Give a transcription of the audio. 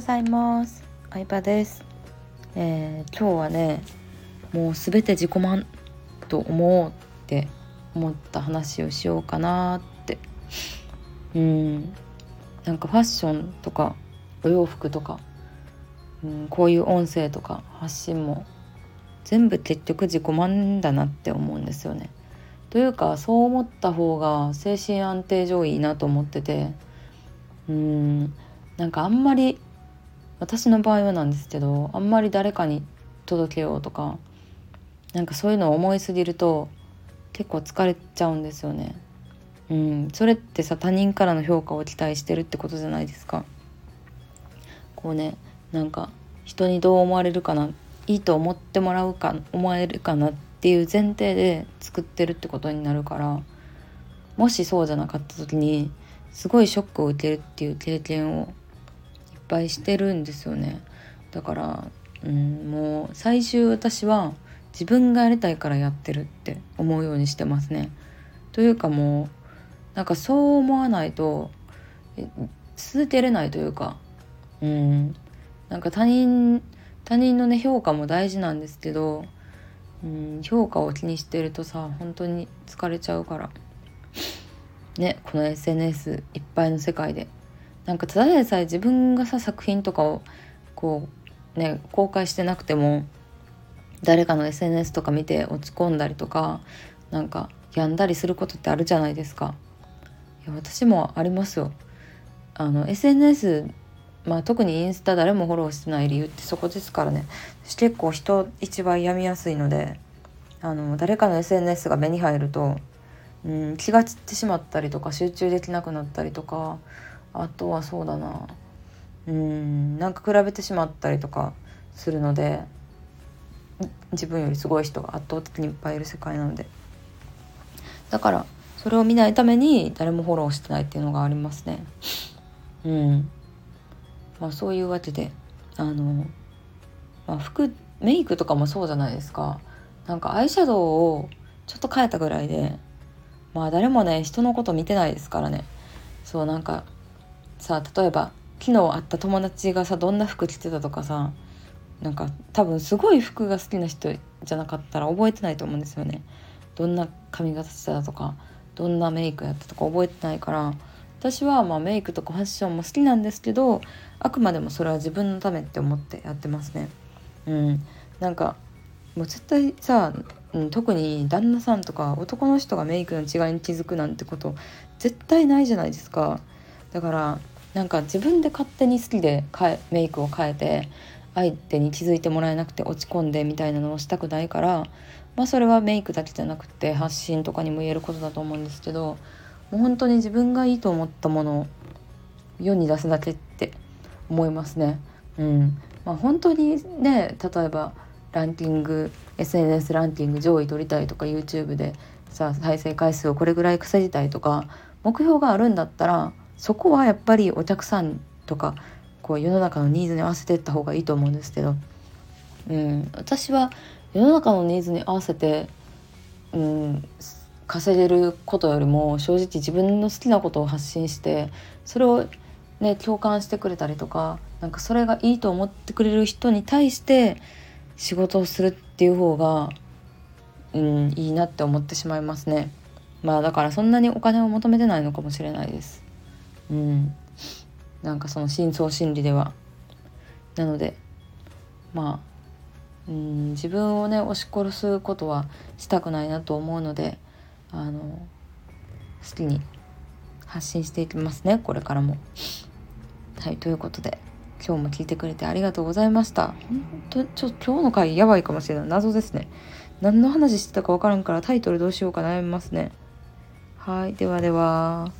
ございます。相葉です、えー、今日はねもうすべて自己満と思うって思った話をしようかなって。うん。なんかファッションとかお洋服とか、うん、こういう音声とか発信も全部結局自己満だなって思うんですよね。というかそう思った方が精神安定上いいなと思ってて。うん。なんかあんまり私の場合はなんですけどあんまり誰かに届けようとかなんかそういうのを思いすぎると結構疲れちゃうんですよね。うん、それってさ他人からの評価を期待してるってことじゃないですか。こうねなんか人にどう思われるかないいと思ってもらうか思えるかなっていう前提で作ってるってことになるからもしそうじゃなかった時にすごいショックを受けるっていう経験をぱいしてるんですよね。だからうんもう最終私は自分がやりたいからやってるって思うようにしてますね。というかもうなんかそう思わないと続けれないというかうんなんか他人他人のね評価も大事なんですけどうん評価を気にしてるとさ本当に疲れちゃうから。ねこの SNS いっぱいの世界でなんかただでさえ自分がさ作品とかをこうね公開してなくても誰かの SNS とか見て落ち込んだりとかなんか病んだりすることってあるじゃないですか。いや私もありますよ。あの SNS まあ、特にインスタ誰もフォローしてない理由ってそこですからね。私結構人一番病みやすいのであの誰かの SNS が目に入ると、うん、気が散ってしまったりとか集中できなくなったりとかあとはそうだな。うんなんか比べてしまったりとかするので自分よりすごい人が圧倒的にいっぱいいる世界なので。だからそれを見ないために誰もフォローしてないっていうのがありますね。うん。まあ、そういうわけであの、まあ、服メイクとかもそうじゃないですか。なんかアイシャドウをちょっと変えたぐらいでまあ誰もね人のこと見てないですからね。そうなんかさ例えば昨日会った友達がさどんな服着てたとかさなんか多分すごい服が好きな人じゃなかったら覚えてないと思うんですよねどんな髪型してたとかどんなメイクやったとか覚えてないから私はまあメイクとかファッションも好きなんですけどあくまでもそれは自分のためって思ってやってますね。うん、なんかもう絶対さ、うん、特に旦那さんとか男の人がメイクの違いに気づくなんてこと絶対ないじゃないですか。だからなんか自分で勝手に好きでメイクを変えて相手に気づいてもらえなくて落ち込んでみたいなのをしたくないからまあそれはメイクだけじゃなくて発信とかにも言えることだと思うんですけどもう本当に自分がいいと思ったものを世に出すだけって思いますね。うんまあ、本当にね例えばランキング SNS ランキング上位取りたいとか YouTube でさ再生回数をこれぐらい稼ぎたいとか目標があるんだったらそこはやっぱりお客さんとかこう世の中のニーズに合わせていった方がいいと思うんですけど、うん、私は世の中のニーズに合わせて、うん、稼げることよりも正直自分の好きなことを発信してそれをね共感してくれたりとかなんかそれがいいと思ってくれる人に対して仕事をするっていう方がうんいいなって思ってしまいますね。まあだからそんなにお金を求めてないのかもしれないです。うんなんかその深層心理ではなのでまあうん自分をね押し殺すことはしたくないなと思うのであの好きに発信していきますねこれからも。はいということで今日も聞いてくれてありがとうございました。本当ちょっと今日の回やばいかもしれない謎ですね。何の話してたか分からんからタイトルどうしようか悩みますね。はいではでは。